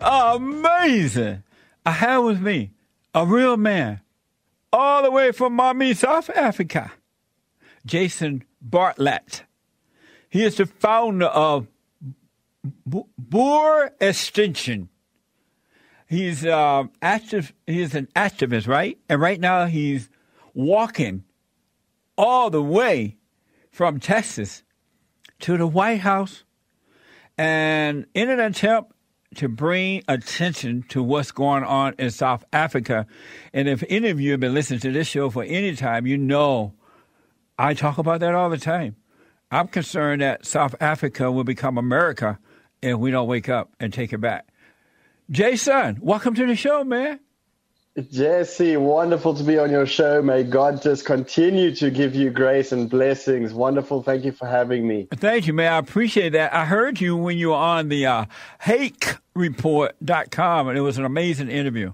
Amazing. I have with me a real man, all the way from Mommy, South Africa, Jason Bartlett. He is the founder of Boer Extinction. He's uh, active. He's an activist, right? And right now he's walking all the way from Texas to the White House, and in an attempt to bring attention to what's going on in South Africa. And if any of you have been listening to this show for any time, you know I talk about that all the time. I'm concerned that South Africa will become America if we don't wake up and take it back. Jason, welcome to the show, man. Jesse, wonderful to be on your show. May God just continue to give you grace and blessings. Wonderful. Thank you for having me. Thank you, man. I appreciate that. I heard you when you were on the uh, hakereport.com, and it was an amazing interview.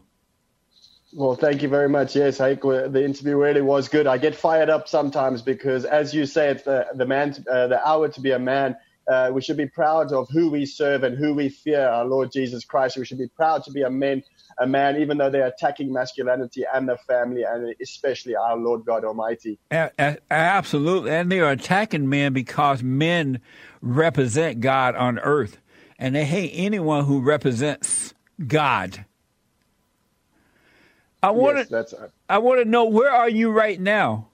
Well, thank you very much. Yes, Hake, the interview really was good. I get fired up sometimes because, as you say, it's the, the man, uh, the hour to be a man. Uh, we should be proud of who we serve and who we fear, our Lord Jesus Christ. We should be proud to be a man a man, even though they're attacking masculinity and the family, and especially our Lord God Almighty. absolutely. And they are attacking men because men represent God on earth, and they hate anyone who represents God. I want yes, to. I want to know where are you right now?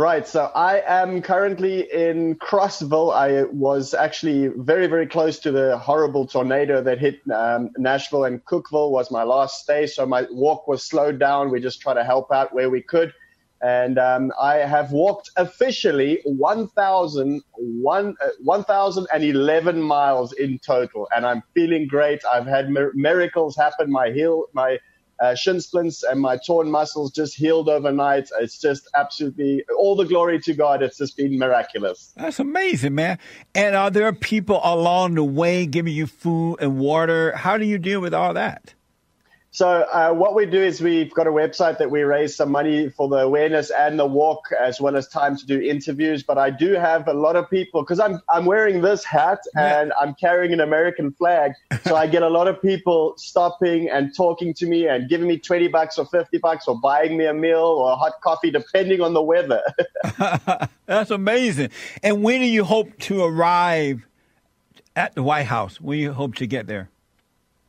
Right. So I am currently in Crossville. I was actually very, very close to the horrible tornado that hit um, Nashville and Cookeville was my last stay. So my walk was slowed down. We just try to help out where we could. And um, I have walked officially 1,000, 1, uh, 1,011 miles in total. And I'm feeling great. I've had mir- miracles happen. My heel, my uh, shin splints and my torn muscles just healed overnight. It's just absolutely all the glory to God. It's just been miraculous. That's amazing, man. And are there people along the way giving you food and water? How do you deal with all that? So uh, what we do is we've got a website that we raise some money for the awareness and the walk, as well as time to do interviews. But I do have a lot of people because I'm I'm wearing this hat and I'm carrying an American flag, so I get a lot of people stopping and talking to me and giving me twenty bucks or fifty bucks or buying me a meal or a hot coffee, depending on the weather. That's amazing. And when do you hope to arrive at the White House? When do you hope to get there?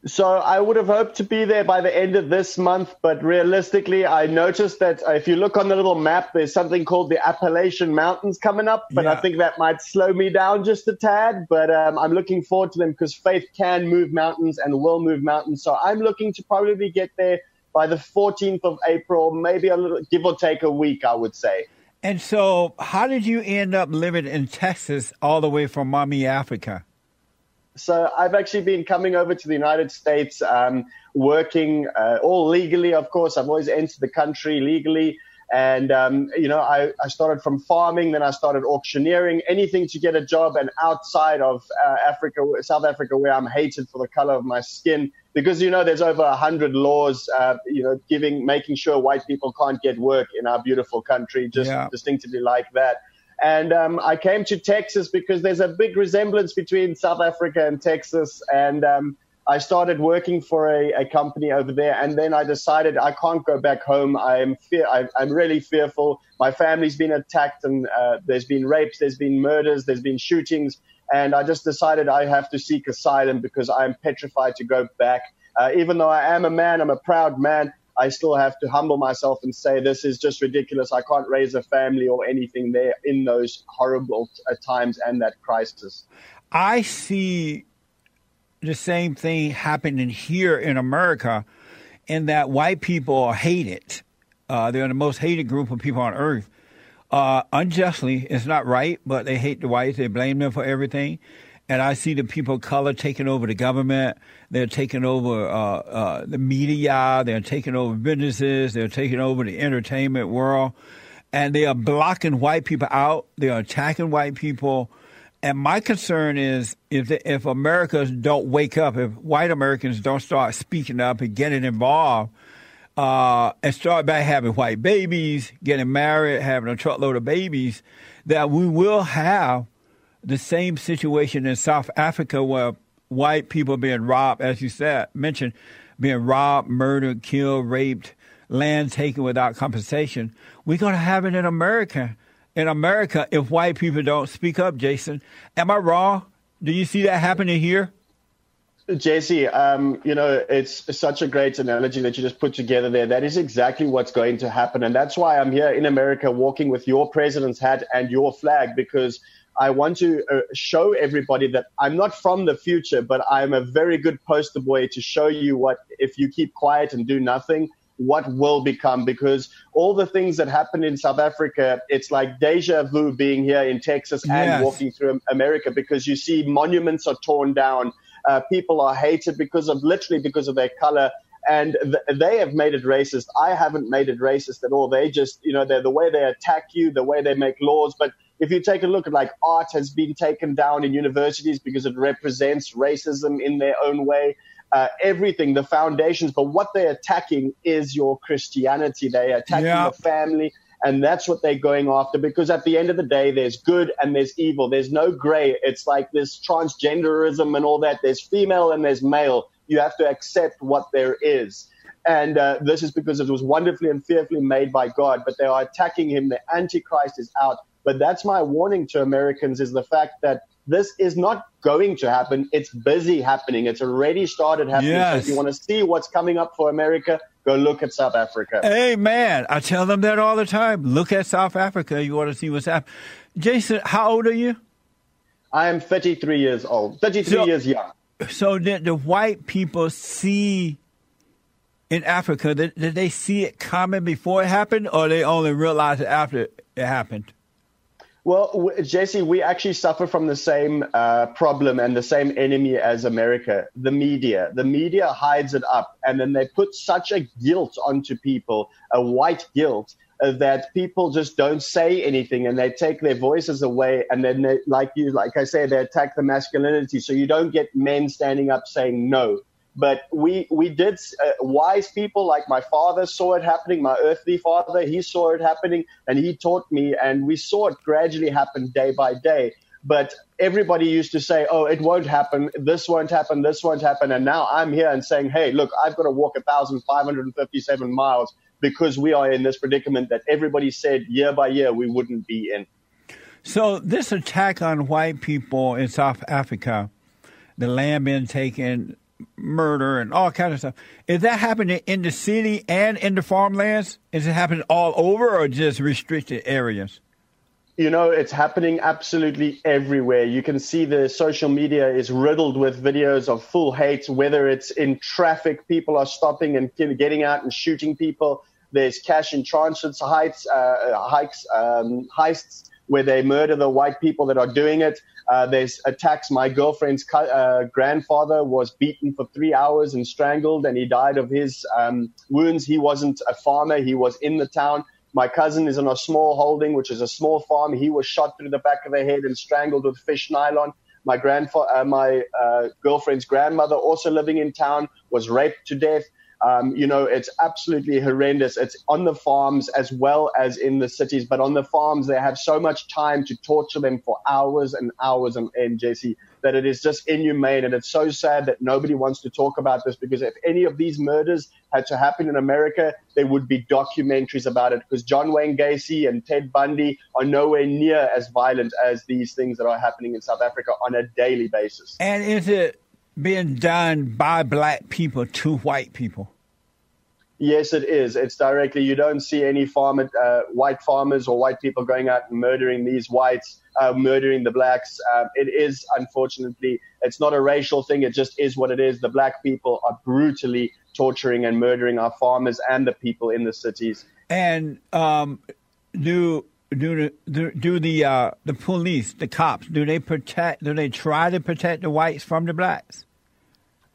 So I would have hoped to be there by the end of this month, but realistically, I noticed that if you look on the little map, there's something called the Appalachian Mountains coming up, but yeah. I think that might slow me down just a tad. But um, I'm looking forward to them because faith can move mountains and will move mountains. So I'm looking to probably get there by the 14th of April, maybe a little give or take a week, I would say. And so, how did you end up living in Texas all the way from Mommy, Africa? So I've actually been coming over to the United States, um, working uh, all legally, of course. I've always entered the country legally. And, um, you know, I, I started from farming, then I started auctioneering, anything to get a job. And outside of uh, Africa, South Africa, where I'm hated for the color of my skin, because, you know, there's over a hundred laws, uh, you know, giving, making sure white people can't get work in our beautiful country, just yeah. distinctively like that. And um, I came to Texas because there's a big resemblance between South Africa and Texas. And um, I started working for a, a, company over there. And then I decided I can't go back home. I'm fear. I, am really fearful. My family's been attacked, and uh, there's been rapes, there's been murders, there's been shootings. And I just decided I have to seek asylum because I'm petrified to go back. Uh, even though I am a man, I'm a proud man. I still have to humble myself and say this is just ridiculous. I can't raise a family or anything there in those horrible uh, times and that crisis. I see the same thing happening here in America, in that white people are hated. Uh, they're the most hated group of people on earth. Uh, unjustly, it's not right, but they hate the whites. They blame them for everything and I see the people of color taking over the government. They're taking over uh, uh, the media. They're taking over businesses. They're taking over the entertainment world, and they are blocking white people out. They are attacking white people. And my concern is if the, if Americans don't wake up, if white Americans don't start speaking up and getting involved, uh, and start by having white babies, getting married, having a truckload of babies, that we will have the same situation in South Africa where white people being robbed, as you said, mentioned, being robbed, murdered, killed, raped, land taken without compensation. We're going to have it in America. In America, if white people don't speak up, Jason, am I wrong? Do you see that happening here? Jesse, um, you know, it's such a great analogy that you just put together there. That is exactly what's going to happen. And that's why I'm here in America walking with your president's hat and your flag, because I want to uh, show everybody that I'm not from the future, but I'm a very good poster boy to show you what, if you keep quiet and do nothing, what will become because all the things that happened in South Africa, it's like deja vu being here in Texas and Yes. walking through America because you see monuments are torn down. Uh, people are hated because of literally because of their color. And th- they have made it racist. I haven't made it racist at all. They just, you know, they're the way they attack you, the way they make laws. But if you take a look at like art has been taken down in universities because it represents racism in their own way uh, everything, the foundations. But what they're attacking is your Christianity. They're attacking Yeah. your family. And that's what they're going after because at the end of the day, there's good and there's evil. There's no gray. It's like this transgenderism and all that. There's female and there's male. You have to accept what there is. And uh, this is because it was wonderfully and fearfully made by God, but they are attacking him. The Antichrist is out. But that's my warning to Americans is the fact that this is not going to happen. It's busy happening. It's already started happening. So if you want to see what's coming up for America, go look at South Africa. Amen. I tell them that all the time. Look at South Africa. You want to see what's happening. Jason, how old are you? I am 33 years old, 33 So- years young. So did the white people see in Africa, did, did they see it coming before it happened or they only realized it after it happened? Well, Jesse, we actually suffer from the same uh, problem and the same enemy as America, the media. The media hides it up, and then they put such a guilt onto people, a white guilt, uh, that people just don't say anything, and they take their voices away, and then, they, like you, like I say, they attack the masculinity. So you don't get men standing up saying no. But we we did uh, wise people like my father saw it happening. My earthly father, he saw it happening, and he taught me, and we saw it gradually happen day by day. But everybody used to say, "Oh, it won't happen. This won't happen. This won't happen." And now I'm here and saying, "Hey, look, I've got to walk 1,557 miles because we are in this predicament that everybody said year by year we wouldn't be in." So this attack on white people in South Africa, the land being taken, murder, and all kind of stuff, is that happening in the city and in the farmlands? Is it happening all over or just restricted areas? you know, it's happening absolutely everywhere. You can see the social media is riddled with videos of full hate, whether it's in traffic, people are stopping and getting out and shooting people. There's cash in transit heights, uh, hikes, um, heists where they murder the white people that are doing it. Uh, there's attacks. My girlfriend's uh, grandfather was beaten for three hours and strangled, and he died of his um, wounds. He wasn't a farmer; he was in the town. My cousin is on a small holding, which is a small farm. He was shot through the back of the head and strangled with fish nylon. My grandfather, uh, my uh, girlfriend's grandmother, also living in town, was raped to death. Um, you know, it's absolutely horrendous. It's on the farms as well as in the cities, but on the farms they have so much time to torture them for hours and hours and, end, Jesse, that it is just inhumane. And it's so sad that nobody wants to talk about this because if any of these murders had to happen in America, there would be documentaries about it because John Wayne Gacy and Ted Bundy are nowhere near as violent as these things that are happening in South Africa on a daily basis. And is it being done by black people to white people? Yes, it is. It's directly. You don't see any farmer, uh, white farmers or white people going out and murdering these whites, uh, murdering the blacks. Um, it is unfortunately, it's not a racial thing. It just is what it is. The black people are brutally torturing and murdering our farmers and the people in the cities. And um, do do the do, the uh, the police, the cops, do they protect? Do they try to protect the whites from the blacks?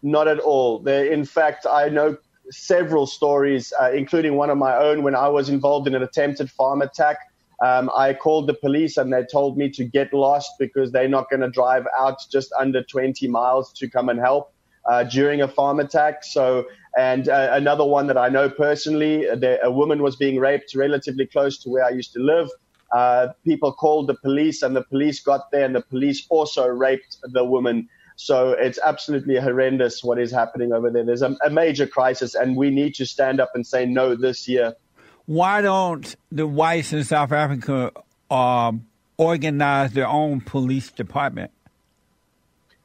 Not at all. They, in fact, I know several stories, uh, including one of my own, when I was involved in an attempted farm attack. Um, I called the police and they told me to get lost because they're not going to drive out just under 20 miles to come and help uh, during a farm attack. So, and uh, another one that I know personally, there, a woman was being raped relatively close to where I used to live. Uh, people called the police and the police got there and the police also raped the woman. So it's absolutely horrendous what is happening over there. There's a, a major crisis, and we need to stand up and say no this year. Why don't the whites in South Africa um, organize their own police department?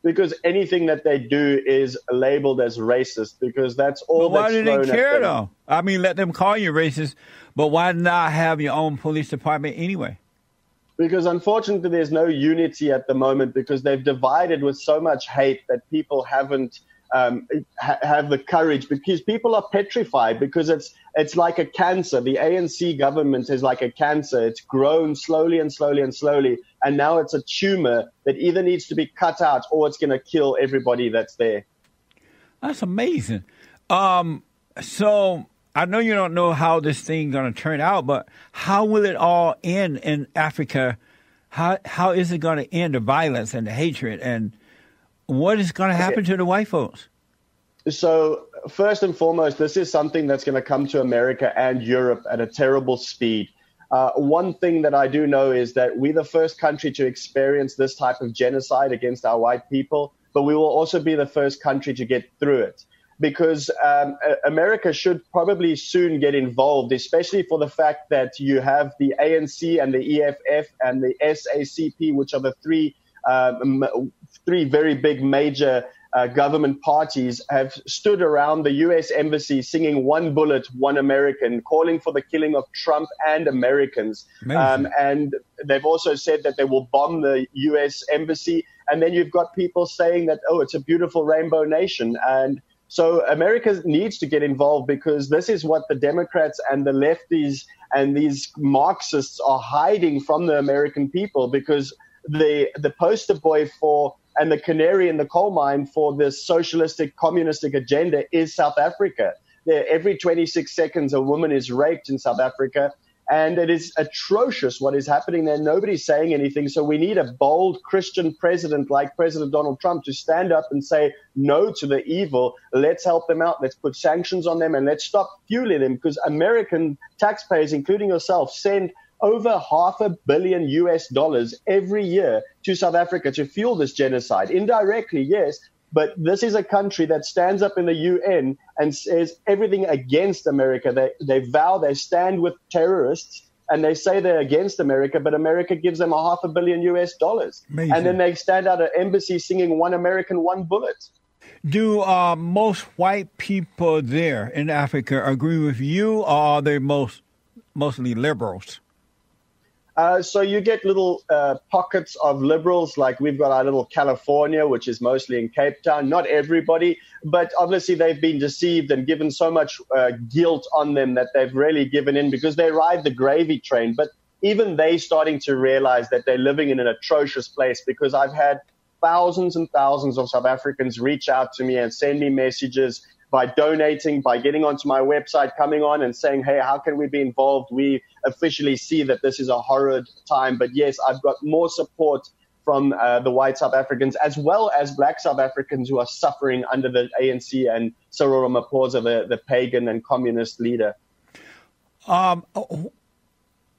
Because anything that they do is labeled as racist. Because that's all. But why do they care, though? I mean, let them call you racist, but why not have your own police department anyway? because unfortunately there's no unity at the moment because they've divided with so much hate that people haven't um, ha- have the courage because people are petrified because it's it's like a cancer. The ANC government is like a cancer. It's grown slowly and slowly and slowly, and now it's a tumor that either needs to be cut out or it's going to kill everybody that's there. That's amazing. Um, so I know you don't know how this thing going to turn out, but how will it all end in Africa? How how is it going to end the violence and the hatred, and what is going to happen okay. to the white folks? So first and foremost, this is something that's going to come to America and Europe at a terrible speed. Uh, one thing that I do know is that we're the first country to experience this type of genocide against our white people, but we will also be the first country to get through it because um, America should probably soon get involved, especially for the fact that you have the ANC and the EFF and the SACP, which are the three three very big major uh, government parties have stood around the U.S. embassy singing "One Bullet, One American," calling for the killing of Trump and Americans. Um, and they've also said that they will bomb the U.S. embassy. And then you've got people saying that, "Oh, it's a beautiful rainbow nation," and so America needs to get involved because this is what the Democrats and the lefties and these Marxists are hiding from the American people because the the poster boy for and the canary in the coal mine for this socialistic communistic agenda is South Africa. There, every 26 seconds, a woman is raped in South Africa, and it is atrocious what is happening there. Nobody's saying anything. So we need a bold Christian president like President Donald Trump to stand up and say no to the evil. Let's help them out. Let's put sanctions on them and let's stop fueling them because American taxpayers, including yourself, send over half a billion US dollars every year to South Africa to fuel this genocide. Indirectly, yes, but this is a country that stands up in the UN and says everything against America. They, they vow they stand with terrorists and they say they're against America, but America gives them a half a billion US dollars. Amazing. And then they stand out at an embassy singing one American, one bullet. Do uh, most white people there in Africa agree with you, or are they most mostly liberals? Uh, so you get little uh, pockets of liberals, like we've got our little California, which is mostly in Cape Town. Not everybody, but obviously they've been deceived and given so much uh, guilt on them that they've really given in because they ride the gravy train. But even they starting to realize that they're living in an atrocious place because I've had thousands and thousands of South Africans reach out to me and send me messages by donating, by getting onto my website, coming on and saying, hey, how can we be involved? We officially see that this is a horrid time. But yes, I've got more support from uh, the white South Africans as well as black South Africans who are suffering under the ANC and Cyril Ramaphosa, the, the pagan and communist leader. Um,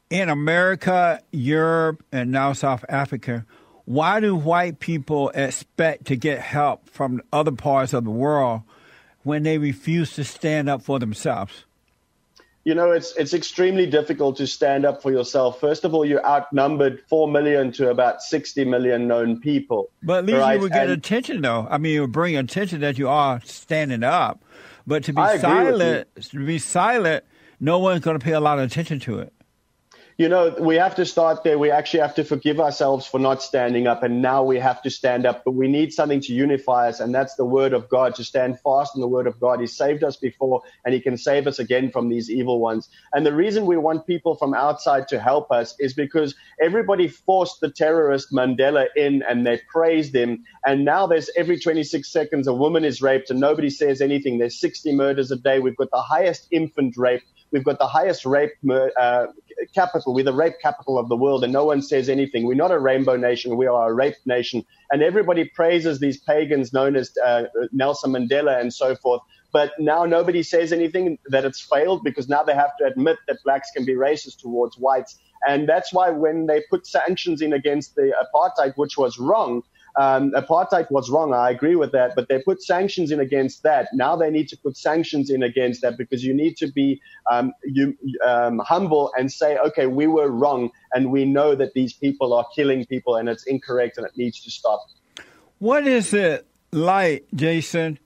in America, Europe, and now South Africa, why do white people expect to get help from other parts of the world when they refuse to stand up for themselves? You know, it's it's extremely difficult to stand up for yourself. First of all, you're outnumbered four million to about sixty million known people. But at least right? you would get and, attention, though. I mean, it would bring attention that you are standing up. But to be silent, to be silent, no one's going to pay a lot of attention to it you know, we have to start there. We actually have to forgive ourselves for not standing up, and now we have to stand up. But we need something to unify us, and that's the Word of God. To stand fast in the Word of God. He saved us before, and He can save us again from these evil ones. And the reason we want people from outside to help us is because everybody forced the terrorist Mandela in, and they praised him. And now there's every 26 seconds a woman is raped, and nobody says anything. There's 60 murders a day. We've got the highest infant rape We've got the highest rape uh, capital. We're the rape capital of the world, and no one says anything. We're not a rainbow nation. We are a rape nation. And everybody praises these pagans known as uh, Nelson Mandela and so forth. But now nobody says anything that it's failed because now they have to admit that blacks can be racist towards whites. And that's why when they put sanctions in against the apartheid, which was wrong, um, apartheid was wrong. I agree with that, but they put sanctions in against that. Now they need to put sanctions in against that because you need to be um, you, um, humble and say, okay, we were wrong, and we know that these people are killing people, and it's incorrect, and it needs to stop. What is it like, Jason,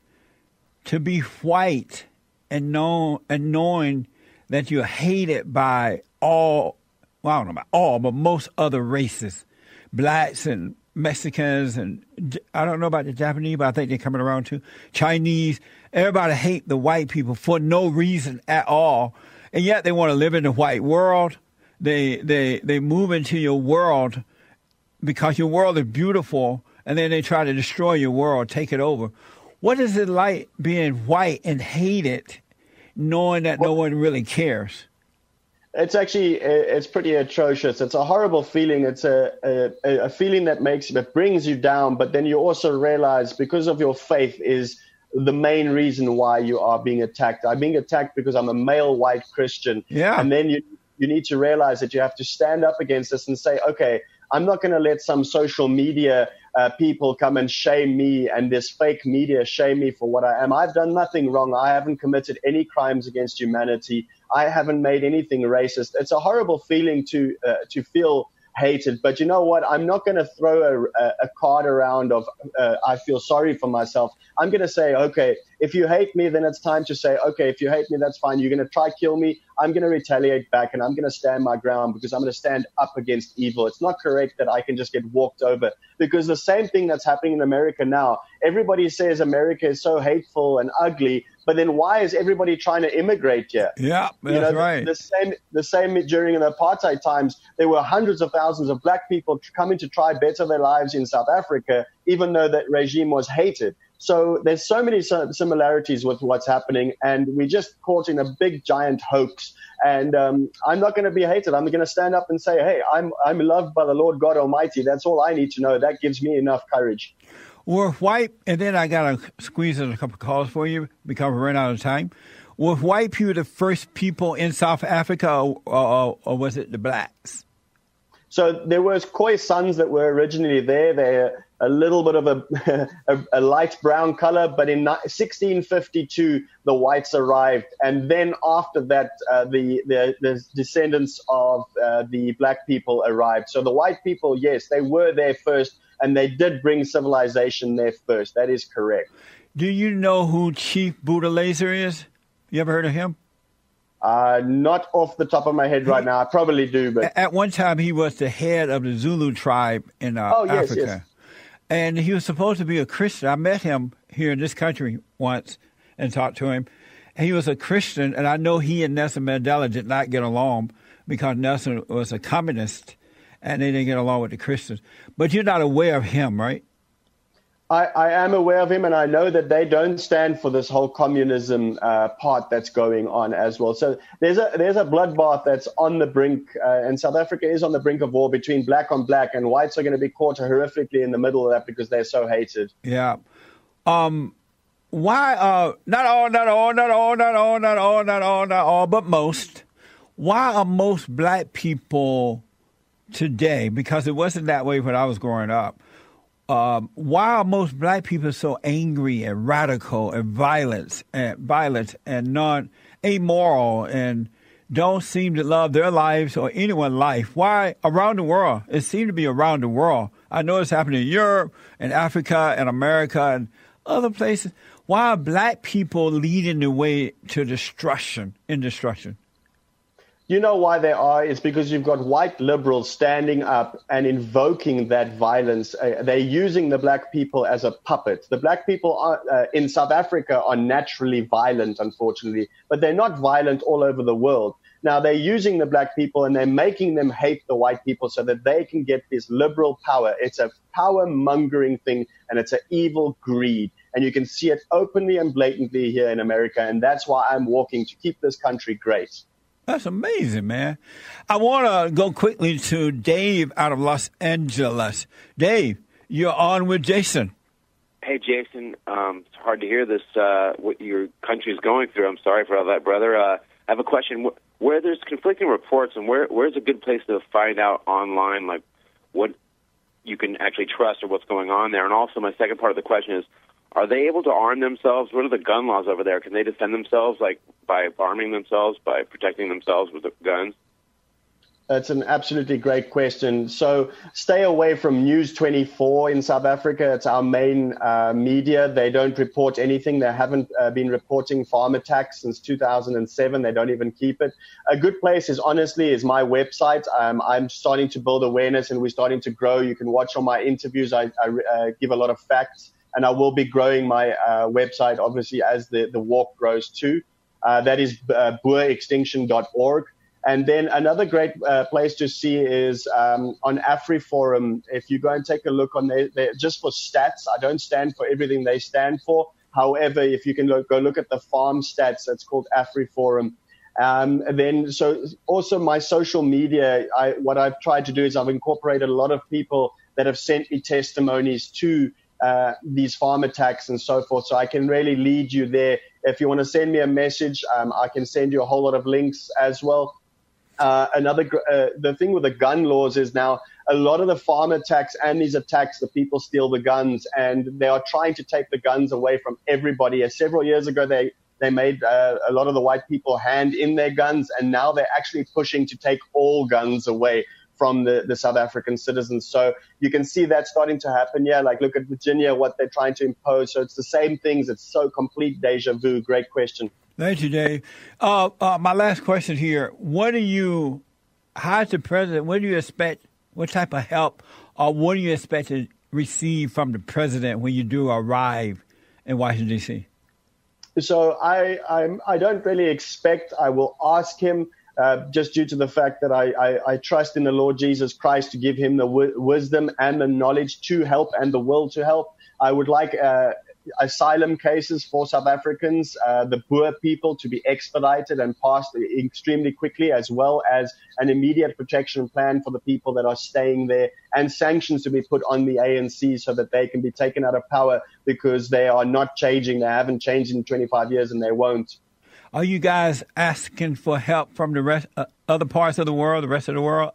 to be white and know and knowing that you're hated by all? Well, I don't know about all, but most other races, blacks and Mexicans and I don't know about the Japanese, but I think they're coming around too. Chinese, everybody hate the white people for no reason at all, and yet they want to live in the white world. They they they move into your world because your world is beautiful, and then they try to destroy your world, take it over. What is it like being white and hated, knowing that no one really cares? It's actually it's pretty atrocious. It's a horrible feeling. It's a, a, a feeling that makes that brings you down. But then you also realize because of your faith is the main reason why you are being attacked. I'm being attacked because I'm a male white Christian. Yeah. And then you you need to realize that you have to stand up against this and say, okay, I'm not going to let some social media uh, people come and shame me and this fake media shame me for what I am. I've done nothing wrong. I haven't committed any crimes against humanity. I haven't made anything racist. It's a horrible feeling to uh, to feel hated. But you know what? I'm not going to throw a, a, card around of uh, I feel sorry for myself. I'm going to say, okay, if you hate me, then it's time to say, okay, if you hate me, that's fine. You're going to try kill me. I'm going to retaliate back and I'm going to stand my ground because I'm going to stand up against evil. It's not correct that I can just get walked over because the same thing that's happening in America now. Everybody says America is so hateful and ugly, but then why is everybody trying to immigrate here? Yeah, that's you know, right. The, the, same, the same during the apartheid times. There were hundreds of thousands of black people coming to try better their lives in South Africa, even though that regime was hated. So there's so many similarities with what's happening, and we're just caught in a big giant hoax. And um, I'm not going to be hated. I'm going to stand up and say, "Hey, I'm I'm loved by the Lord God Almighty." That's all I need to know. That gives me enough courage. We're white, and then I got to squeeze in a couple of calls for you because we ran out of time. Were white people the first people in South Africa, or, or, or was it the blacks? So there was Khoisans that were originally there. They're a little bit of a, a, a, light brown color, but in 1652 the whites arrived, and then after that uh, the, the, the descendants of uh, the black people arrived. So the white people, yes, they were there first, and they did bring civilization there first. That is correct. Do you know who Chief Buthelezi is? You ever heard of him? Uh, not off the top of my head right now. I probably do, but at one time he was the head of the Zulu tribe in uh, oh, yes, Africa. Yes and he was supposed to be a Christian. I met him here in this country once and talked to him. He was a Christian, and I know he and Nelson Mandela did not get along because Nelson was a communist, and they didn't get along with the Christians. But you're not aware of him, right? I, I, am aware of him, and I know that they don't stand for this whole communism uh, part that's going on as well. So there's a there's a bloodbath that's on the brink, uh, and South Africa is on the brink of war between black on black, and whites are going to be caught horrifically in the middle of that because they're so hated. Yeah. Um. Why? Uh. Not all. Not all. Not all. Not all. Not all. Not all. Not all. But most. Why are most black people today? Because it wasn't that way when I was growing up um, why are most black people so angry and radical and violent and violent and non amoral and don't seem to love their lives or anyone's life? Why around the world? It seems to be around the world. I know it's happening in Europe and Africa and America and other places. Why are black people leading the way to destruction and destruction? You know why they are? It's because you've got white liberals standing up and invoking that violence. Uh, they're using the black people as a puppet. The black people are, uh, in South Africa are naturally violent, unfortunately, but they're not violent all over the world. Now they're using the black people and they're making them hate the white people so that they can get this liberal power. It's a power mongering thing and it's an evil greed. And you can see it openly and blatantly here in America. And that's why I'm walking to keep this country great. That's amazing, man. I want to go quickly to Dave out of Los Angeles. Dave, you're on with Jason. Hey, Jason. Um, it's hard to hear this, uh, what your country is going through. I'm sorry for all that, brother. Uh, I have a question. Where there's conflicting reports, and where where's a good place to find out online, like what you can actually trust or what's going on there? And also, my second part of the question is, are they able to arm themselves? What are the gun laws over there? Can they defend themselves, like by arming themselves, by protecting themselves with guns? That's an absolutely great question. So stay away from News 24 in South Africa. It's our main uh, media. They don't report anything. They haven't uh, been reporting farm attacks since 2007. They don't even keep it. A good place is honestly is my website. Um, I'm starting to build awareness and we're starting to grow. You can watch all my interviews. I, I uh, give a lot of facts and I will be growing my uh, website obviously as the, the walk grows too. Uh, that is uh. And then another great uh, place to see is um, on AfriForum. If you go and take a look on there, just for stats, I don't stand for everything they stand for. However, if you can look, go look at the farm stats, that's called AfriForum. Um, then, so also my social media, I, what I've tried to do is I've incorporated a lot of people that have sent me testimonies to uh, these farm attacks and so forth. So I can really lead you there. If you want to send me a message, um, I can send you a whole lot of links as well. Uh, another uh, the thing with the gun laws is now a lot of the farm attacks and these attacks the people steal the guns and they are trying to take the guns away from everybody uh, several years ago they they made uh, a lot of the white people hand in their guns and now they're actually pushing to take all guns away from the, the South African citizens. So you can see that starting to happen. Yeah, like look at Virginia, what they're trying to impose. So it's the same things. It's so complete deja vu. Great question. Thank you, Dave. Uh, uh, my last question here: What do you, how is the president? What do you expect? What type of help, or what do you expect to receive from the president when you do arrive in Washington D.C.? So I, I'm, I don't really expect. I will ask him. Uh, just due to the fact that I, I, I, trust in the Lord Jesus Christ to give him the w- wisdom and the knowledge to help and the will to help. I would like uh, asylum cases for South Africans, uh, the Boer people to be expedited and passed extremely quickly, as well as an immediate protection plan for the people that are staying there, and sanctions to be put on the ANC so that they can be taken out of power because they are not changing. They haven't changed in 25 years and they won't. Are you guys asking for help from the rest, uh, other parts of the world, the rest of the world?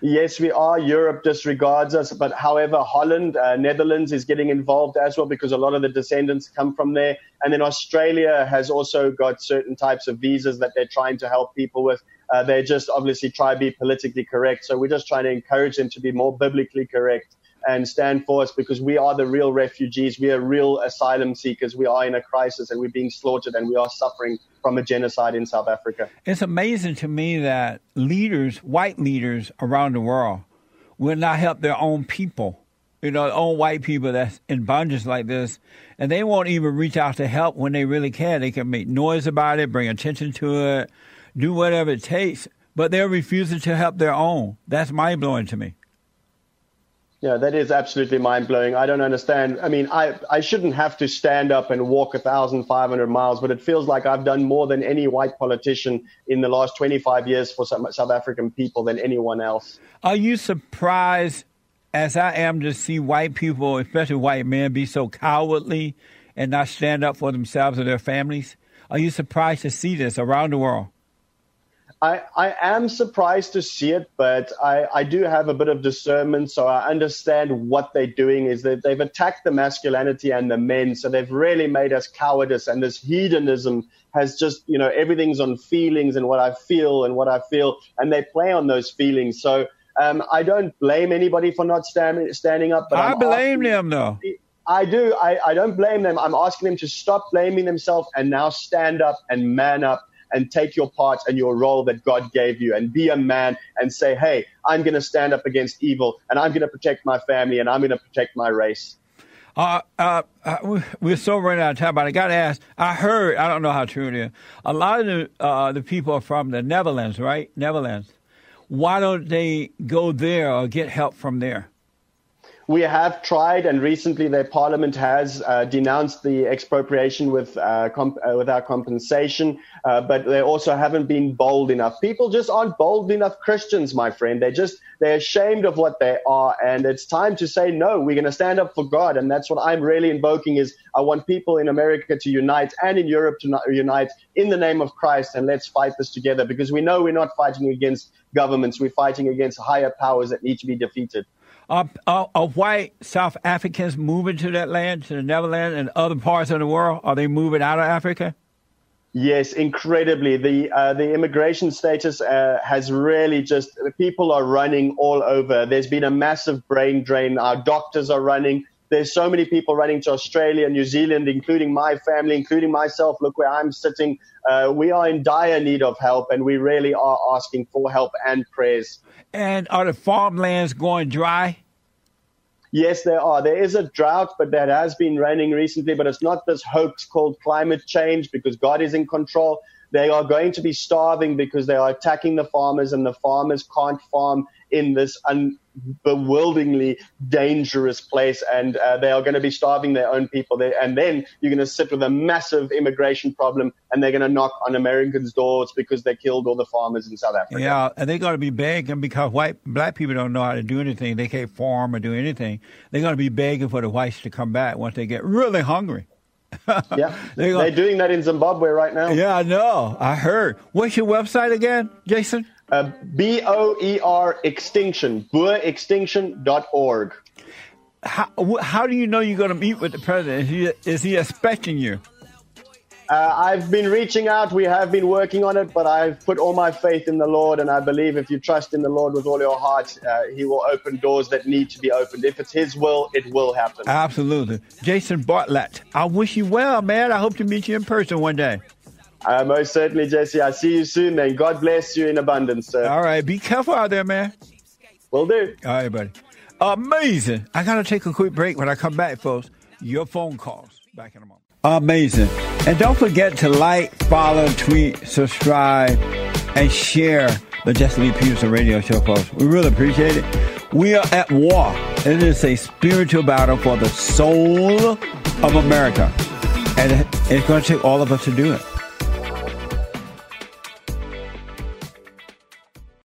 Yes, we are. Europe disregards us, but however, Holland, uh, Netherlands is getting involved as well because a lot of the descendants come from there. And then Australia has also got certain types of visas that they're trying to help people with. Uh, they just obviously try to be politically correct. So we're just trying to encourage them to be more biblically correct and stand for us because we are the real refugees. We are real asylum seekers. We are in a crisis and we're being slaughtered and we are suffering from a genocide in South Africa. It's amazing to me that leaders, white leaders around the world, will not help their own people. You know, own white people that's in bondage like this, and they won't even reach out to help when they really can. They can make noise about it, bring attention to it, do whatever it takes, but they're refusing to help their own. That's mind blowing to me. Yeah, that is absolutely mind blowing. I don't understand. I mean, I, I shouldn't have to stand up and walk 1,500 miles, but it feels like I've done more than any white politician in the last 25 years for some South African people than anyone else. Are you surprised, as I am, to see white people, especially white men, be so cowardly and not stand up for themselves or their families? Are you surprised to see this around the world? I, I am surprised to see it, but I, I do have a bit of discernment, so I understand what they're doing is that they've attacked the masculinity and the men, so they've really made us cowardice, and this hedonism has just, you know, everything's on feelings and what I feel and what I feel, and they play on those feelings. So um, I don't blame anybody for not stand, standing up, but I I'm blame them though. I do. I, I don't blame them. I'm asking them to stop blaming themselves and now stand up and man up and take your part and your role that God gave you and be a man and say, hey, I'm going to stand up against evil and I'm going to protect my family and I'm going to protect my race. Uh, uh, uh, we're so running out of time, but I got to ask. I heard, I don't know how true it is. A lot of the uh, the people are from the Netherlands, right? Netherlands. Why don't they go there or get help from there? We have tried, and recently their parliament has uh, denounced the expropriation with uh, comp- uh, without compensation, uh, but they also haven't been bold enough. People just aren't bold enough Christians, my friend. They're just they're ashamed of what they are, and it's time to say no. We're going to stand up for God, and that's what I'm really invoking. Is I want people in America to unite and in Europe to unite in the name of Christ, and let's fight this together because we know we're not fighting against governments. We're fighting against higher powers that need to be defeated. Are, are, are, white South Africans moving to that land, to the Netherlands and other parts of the world? Are they moving out of Africa? Yes, incredibly. The uh, the immigration status uh, has really just people are running all over. There's been a massive brain drain. Our doctors are running. There's so many people running to Australia, New Zealand, including my family, including myself. Look where I'm sitting. Uh, we are in dire need of help, and we really are asking for help and prayers. And are the farmlands going dry? Yes, there are. There is a drought, but that has been raining recently. But it's not this hoax called climate change because God is in control. They are going to be starving because they are attacking the farmers, and the farmers can't farm in this unbewilderingly dangerous place, and uh, they are going to be starving their own people there. And then you're going to sit with a massive immigration problem, and they're going to knock on Americans' doors because they killed all the farmers in South Africa. Yeah, and they're going to be begging because white black people don't know how to do anything. They can't farm or do anything. They're going to be begging for the whites to come back once they get really hungry. yeah, they're, they're, doing that in Zimbabwe right now. Yeah, I know. I heard. What's your website again, Jason? Uh, B O E R extinction, boerextinction.org. How, how do you know you're going to meet with the president? Is he, is he expecting you? Uh, I've been reaching out. We have been working on it, but I've put all my faith in the Lord, and I believe if you trust in the Lord with all your heart, uh, He will open doors that need to be opened. If it's His will, it will happen. Absolutely. Jason Bartlett, I wish you well, man. I hope to meet you in person one day. Uh, most certainly, Jesse. I'll see you soon, and God bless you in abundance, sir. All right. Be careful out there, man. Will do. All right, buddy. Amazing. I got to take a quick break. When I come back, folks, your phone calls. Back in a moment. Amazing. And don't forget to like, follow, tweet, subscribe, and share the Jesse Lee Peterson radio show, folks. We really appreciate it. We are at war. It is a spiritual battle for the soul of America. And it's going to take all of us to do it.